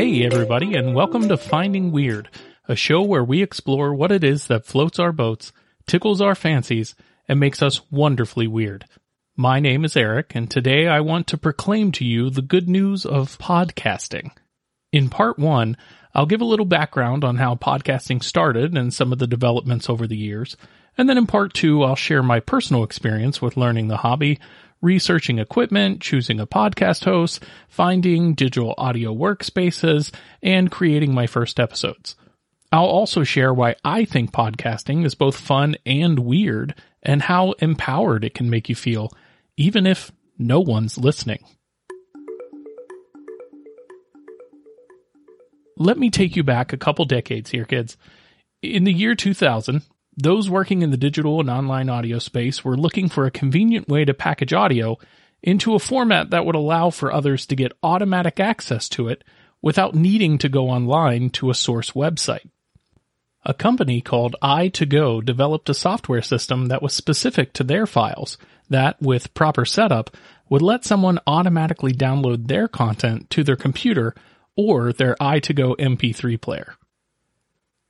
Hey, everybody, and welcome to Finding Weird, a show where we explore what it is that floats our boats, tickles our fancies, and makes us wonderfully weird. My name is Eric, and today I want to proclaim to you the good news of podcasting. In part one, I'll give a little background on how podcasting started and some of the developments over the years. And then in part two, I'll share my personal experience with learning the hobby, researching equipment, choosing a podcast host, finding digital audio workspaces, and creating my first episodes. I'll also share why I think podcasting is both fun and weird and how empowered it can make you feel, even if no one's listening. Let me take you back a couple decades here, kids. In the year 2000, those working in the digital and online audio space were looking for a convenient way to package audio into a format that would allow for others to get automatic access to it without needing to go online to a source website. A company called i2go developed a software system that was specific to their files that, with proper setup, would let someone automatically download their content to their computer or their i2go MP3 player.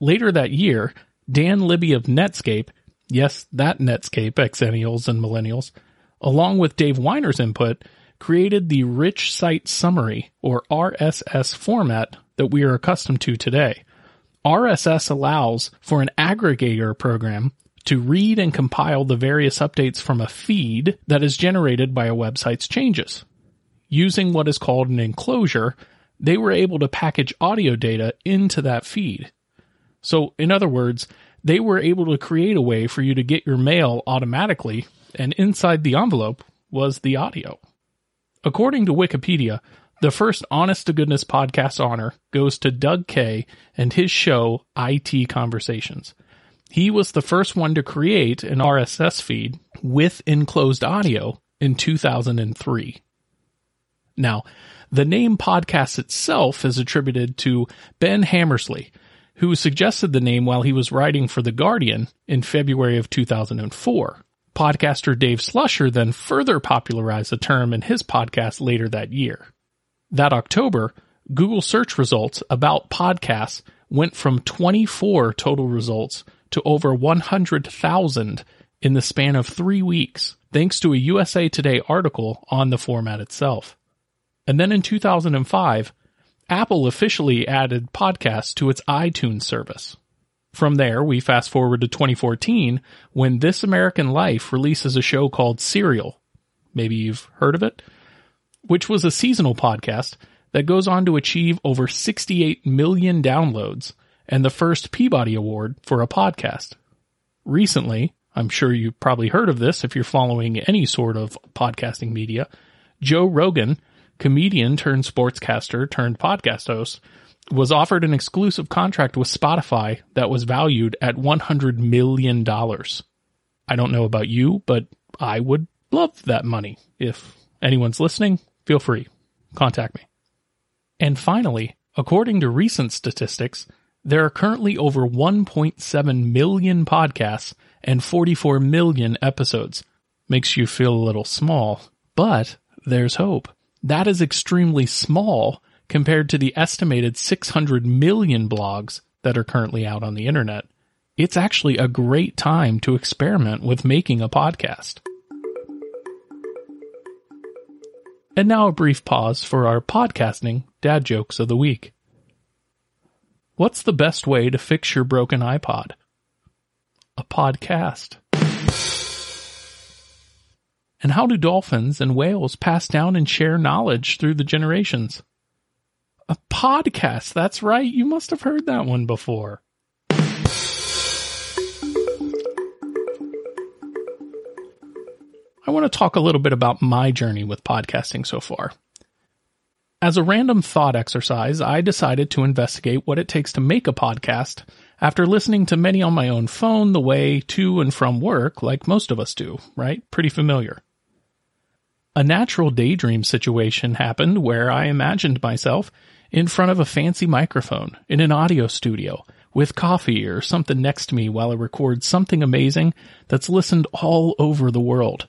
Later that year, Dan Libby of Netscape, yes, that Netscape, Xennials and Millennials, along with Dave Winer's input, created the Rich Site Summary, or RSS format that we are accustomed to today. RSS allows for an aggregator program to read and compile the various updates from a feed that is generated by a website's changes. Using what is called an enclosure, they were able to package audio data into that feed. So, in other words, they were able to create a way for you to get your mail automatically, and inside the envelope was the audio. According to Wikipedia, the first honest to goodness podcast honor goes to Doug Kaye and his show IT Conversations. He was the first one to create an RSS feed with enclosed audio in 2003. Now, the name podcast itself is attributed to Ben Hammersley, who suggested the name while he was writing for The Guardian in February of 2004. Podcaster Dave Slusher then further popularized the term in his podcast later that year. That October, Google search results about podcasts went from 24 total results to over 100,000 in the span of three weeks, thanks to a USA Today article on the format itself. And then in 2005, Apple officially added podcasts to its iTunes service. From there, we fast forward to 2014 when This American Life releases a show called Serial. Maybe you've heard of it? Which was a seasonal podcast that goes on to achieve over 68 million downloads and the first Peabody Award for a podcast. Recently, I'm sure you've probably heard of this if you're following any sort of podcasting media, Joe Rogan comedian turned sportscaster turned podcast host, was offered an exclusive contract with Spotify that was valued at $100 million. I don't know about you, but I would love that money. If anyone's listening, feel free. Contact me. And finally, according to recent statistics, there are currently over 1.7 million podcasts and 44 million episodes. Makes you feel a little small, but there's hope. That is extremely small compared to the estimated 600 million blogs that are currently out on the internet. It's actually a great time to experiment with making a podcast. And now a brief pause for our podcasting dad jokes of the week. What's the best way to fix your broken iPod? A podcast. And how do dolphins and whales pass down and share knowledge through the generations? A podcast. That's right. You must have heard that one before. I want to talk a little bit about my journey with podcasting so far. As a random thought exercise, I decided to investigate what it takes to make a podcast after listening to many on my own phone the way to and from work, like most of us do, right? Pretty familiar. A natural daydream situation happened where I imagined myself in front of a fancy microphone in an audio studio with coffee or something next to me while I record something amazing that's listened all over the world.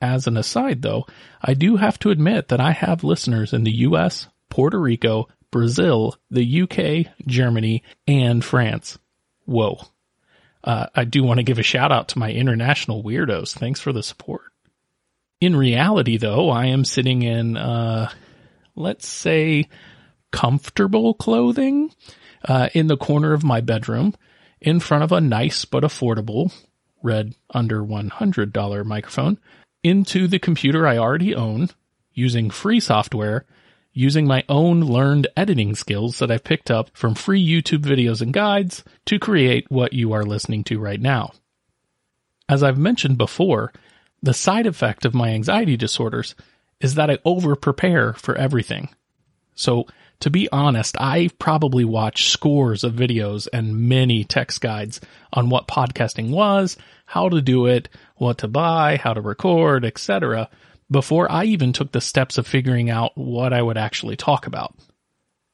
As an aside though, I do have to admit that I have listeners in the US, Puerto Rico, Brazil, the UK, Germany, and France. Whoa. Uh, I do want to give a shout out to my international weirdos. Thanks for the support. In reality, though, I am sitting in, uh, let's say, comfortable clothing uh, in the corner of my bedroom in front of a nice but affordable red under $100 microphone into the computer I already own using free software, using my own learned editing skills that I've picked up from free YouTube videos and guides to create what you are listening to right now. As I've mentioned before, the side effect of my anxiety disorders is that I over prepare for everything. So to be honest, I've probably watched scores of videos and many text guides on what podcasting was, how to do it, what to buy, how to record, etc. before I even took the steps of figuring out what I would actually talk about.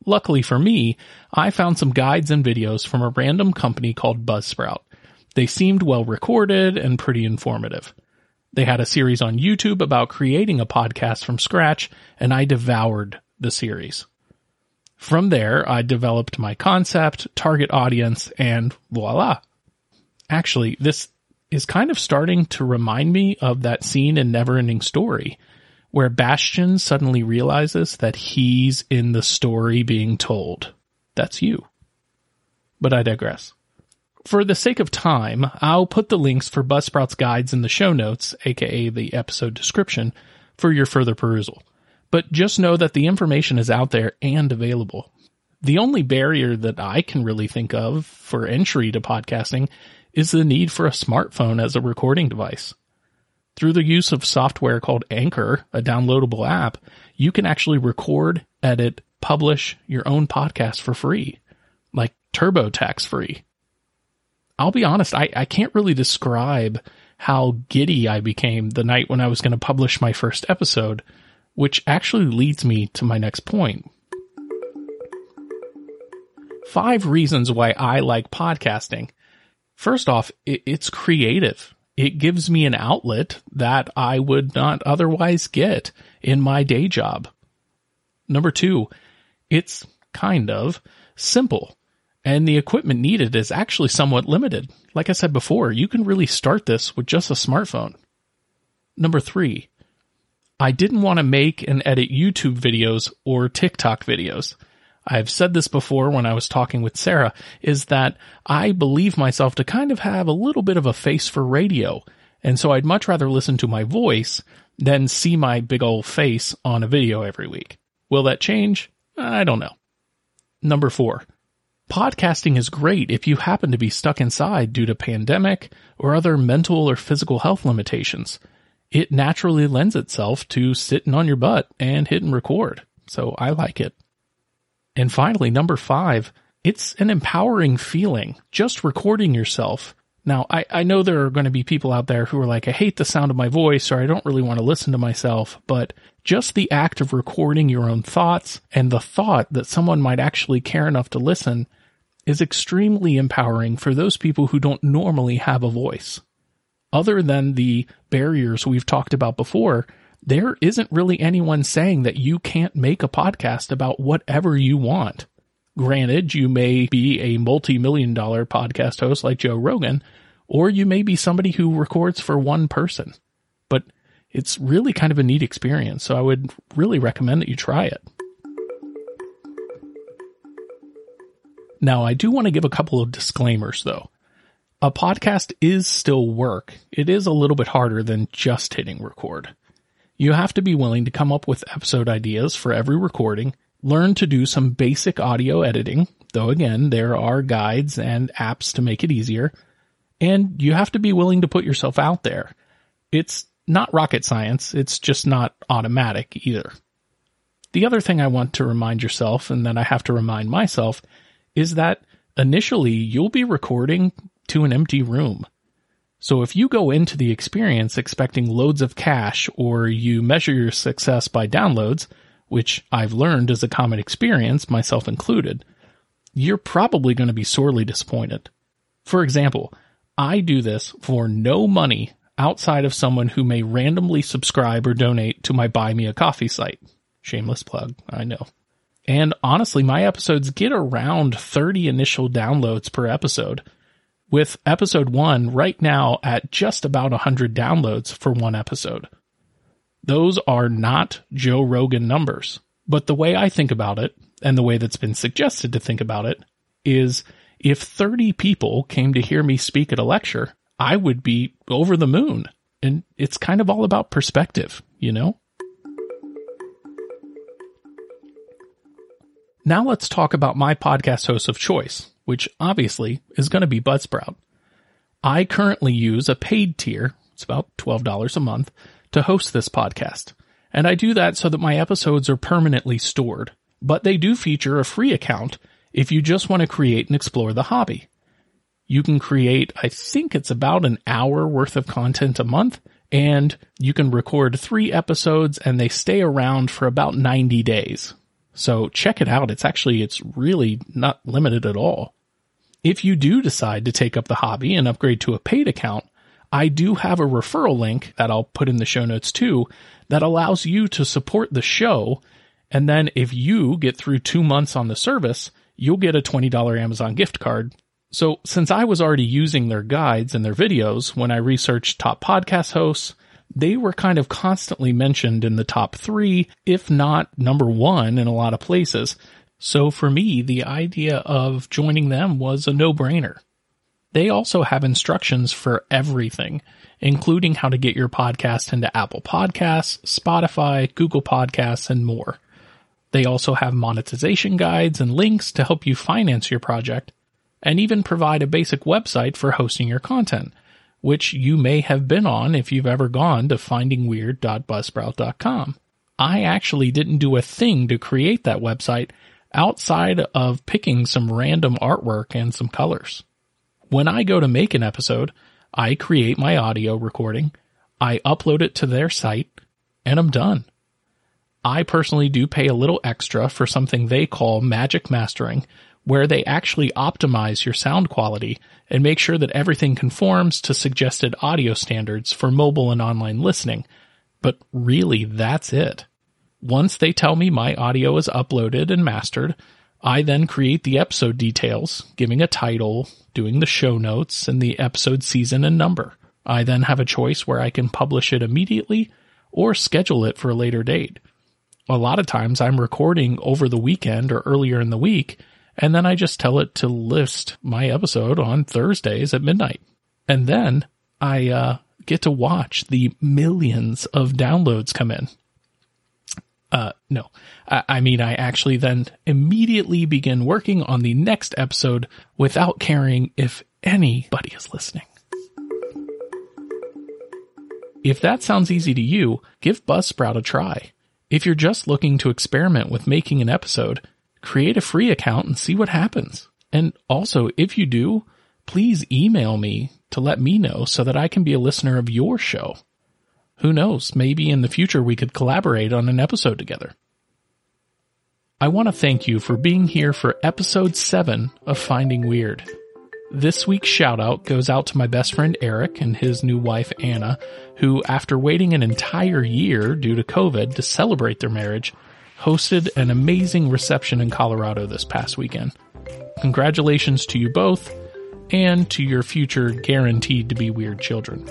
Luckily for me, I found some guides and videos from a random company called Buzzsprout. They seemed well recorded and pretty informative. They had a series on YouTube about creating a podcast from scratch, and I devoured the series. From there, I developed my concept, target audience, and voila. Actually, this is kind of starting to remind me of that scene in Neverending Story where Bastian suddenly realizes that he's in the story being told. That's you. But I digress. For the sake of time, I'll put the links for Buzzsprout's guides in the show notes, aka the episode description, for your further perusal but just know that the information is out there and available. The only barrier that I can really think of for entry to podcasting is the need for a smartphone as a recording device. Through the use of software called Anchor, a downloadable app, you can actually record, edit, publish your own podcast for free, like TurboTax free. I'll be honest, I, I can't really describe how giddy I became the night when I was going to publish my first episode which actually leads me to my next point. Five reasons why I like podcasting. First off, it's creative. It gives me an outlet that I would not otherwise get in my day job. Number two, it's kind of simple and the equipment needed is actually somewhat limited. Like I said before, you can really start this with just a smartphone. Number three, I didn't want to make and edit YouTube videos or TikTok videos. I've said this before when I was talking with Sarah, is that I believe myself to kind of have a little bit of a face for radio. And so I'd much rather listen to my voice than see my big old face on a video every week. Will that change? I don't know. Number four. Podcasting is great if you happen to be stuck inside due to pandemic or other mental or physical health limitations it naturally lends itself to sitting on your butt and hitting record. So I like it. And finally, number five, it's an empowering feeling just recording yourself. Now, I, I know there are going to be people out there who are like, I hate the sound of my voice or I don't really want to listen to myself, but just the act of recording your own thoughts and the thought that someone might actually care enough to listen is extremely empowering for those people who don't normally have a voice other than the barriers we've talked about before, there isn't really anyone saying that you can't make a podcast about whatever you want. Granted, you may be a multi-million dollar podcast host like Joe Rogan, or you may be somebody who records for one person, but it's really kind of a neat experience. So I would really recommend that you try it. Now, I do want to give a couple of disclaimers though a podcast is still work. It is a little bit harder than just hitting record. You have to be willing to come up with episode ideas for every recording, learn to do some basic audio editing, though again, there are guides and apps to make it easier, and you have to be willing to put yourself out there. It's not rocket science, it's just not automatic either. The other thing I want to remind yourself, and that I have to remind myself, is that initially you'll be recording to an empty room. So if you go into the experience expecting loads of cash or you measure your success by downloads, which I've learned is a common experience, myself included, you're probably going to be sorely disappointed. For example, I do this for no money outside of someone who may randomly subscribe or donate to my Buy Me a Coffee site. Shameless plug, I know. And honestly, my episodes get around 30 initial downloads per episode, with episode one right now at just about 100 downloads for one episode. Those are not Joe Rogan numbers, but the way I think about it, and the way that's been suggested to think about it, is if 30 people came to hear me speak at a lecture, I would be over the moon. And it's kind of all about perspective, you know? Now let's talk about my podcast host of choice, which obviously is going to be Buzzsprout. I currently use a paid tier, it's about $12 a month, to host this podcast. And I do that so that my episodes are permanently stored. But they do feature a free account if you just want to create and explore the hobby. You can create, I think it's about an hour worth of content a month, and you can record three episodes and they stay around for about 90 days. So check it out. It's actually, it's really not limited at all. If you do decide to take up the hobby and upgrade to a paid account, I do have a referral link that I'll put in the show notes too that allows you to support the show. And then if you get through two months on the service, you'll get a $20 Amazon gift card. So since I was already using their guides and their videos when I researched top podcast hosts, they were kind of constantly mentioned in the top three, if not number one in a lot of places. So for me, the idea of joining them was a no-brainer. They also have instructions for everything, including how to get your podcast into Apple Podcasts, Spotify, Google Podcasts, and more. They also have monetization guides and links to help you finance your project, and even provide a basic website for hosting your content – which you may have been on if you've ever gone to findingweird.buzzsprout.com. I actually didn't do a thing to create that website outside of picking some random artwork and some colors. When I go to make an episode, I create my audio recording, I upload it to their site, and I'm done. I personally do pay a little extra for something they call magic mastering, where they actually optimize your sound quality and make sure that everything conforms to suggested audio standards for mobile and online listening. But really, that's it. Once they tell me my audio is uploaded and mastered, I then create the episode details, giving a title, doing the show notes, and the episode season and number. I then have a choice where I can publish it immediately or schedule it for a later date. A lot of times I'm recording over the weekend or earlier in the week and then I just tell it to list my episode on Thursdays at midnight. And then I uh, get to watch the millions of downloads come in. Uh, no, I, I mean, I actually then immediately begin working on the next episode without caring if anybody is listening. If that sounds easy to you, give Buzzsprout a try. If you're just looking to experiment with making an episode, create a free account and see what happens. And also, if you do, please email me to let me know so that I can be a listener of your show. Who knows, maybe in the future we could collaborate on an episode together. I want to thank you for being here for episode 7 of Finding Weird. This week's shout out goes out to my best friend Eric and his new wife Anna, who after waiting an entire year due to COVID to celebrate their marriage, hosted an amazing reception in Colorado this past weekend. Congratulations to you both and to your future guaranteed to be weird children.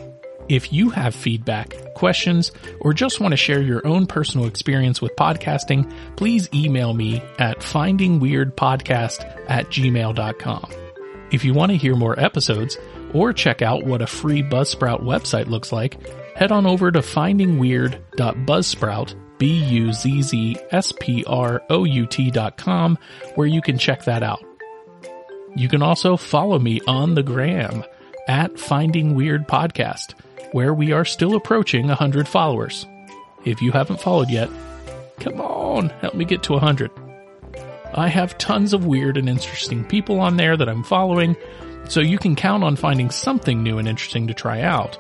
If you have feedback, questions, or just want to share your own personal experience with podcasting, please email me at findingweirdpodcast at gmail.com. If you want to hear more episodes or check out what a free Buzzsprout website looks like, head on over to findingweird.buzzsprout.com B-U-Z-Z-S-P-R-O-U-T dot com where you can check that out. You can also follow me on the gram at Finding Weird Podcast, where we are still approaching 100 followers. If you haven't followed yet, come on, help me get to 100. I have tons of weird and interesting people on there that I'm following, so you can count on finding something new and interesting to try out.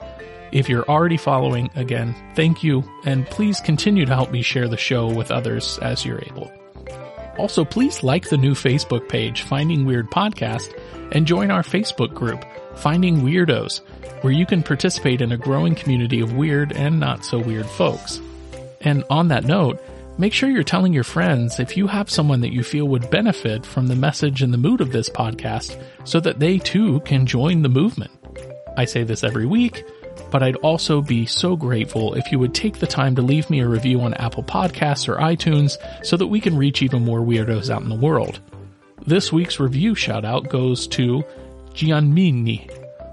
If you're already following, again, thank you, and please continue to help me share the show with others as you're able. Also, please like the new Facebook page, Finding Weird Podcast, and join our Facebook group, Finding Weirdos, where you can participate in a growing community of weird and not so weird folks. And on that note, Make sure you're telling your friends if you have someone that you feel would benefit from the message and the mood of this podcast so that they too can join the movement. I say this every week, but I'd also be so grateful if you would take the time to leave me a review on Apple Podcasts or iTunes so that we can reach even more weirdos out in the world. This week's review shout out goes to Gianmini,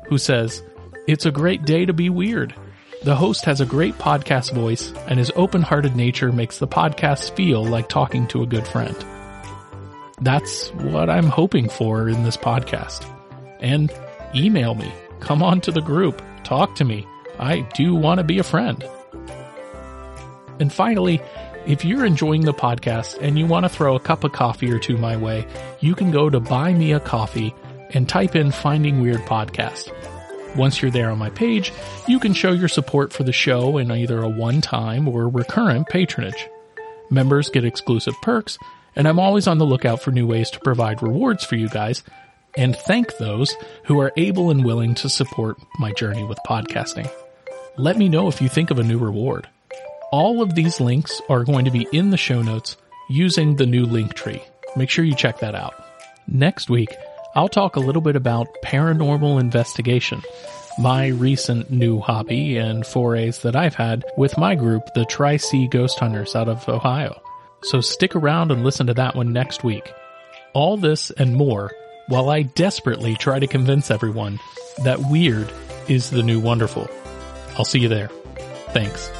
who says, It's a great day to be weird. The host has a great podcast voice, and his open hearted nature makes the podcast feel like talking to a good friend. That's what I'm hoping for in this podcast. And email me, come on to the group, talk to me. I do want to be a friend. And finally, if you're enjoying the podcast and you want to throw a cup of coffee or two my way, you can go to Buy Me a Coffee and type in Finding Weird Podcast. Once you're there on my page, you can show your support for the show in either a one-time or recurrent patronage. Members get exclusive perks, and I'm always on the lookout for new ways to provide rewards for you guys and thank those who are able and willing to support my journey with podcasting. Let me know if you think of a new reward. All of these links are going to be in the show notes using the new link tree. Make sure you check that out. Next week, I'll talk a little bit about paranormal investigation, my recent new hobby and forays that I've had with my group, the Tri C Ghost Hunters out of Ohio. So stick around and listen to that one next week. All this and more while I desperately try to convince everyone that weird is the new wonderful. I'll see you there. Thanks.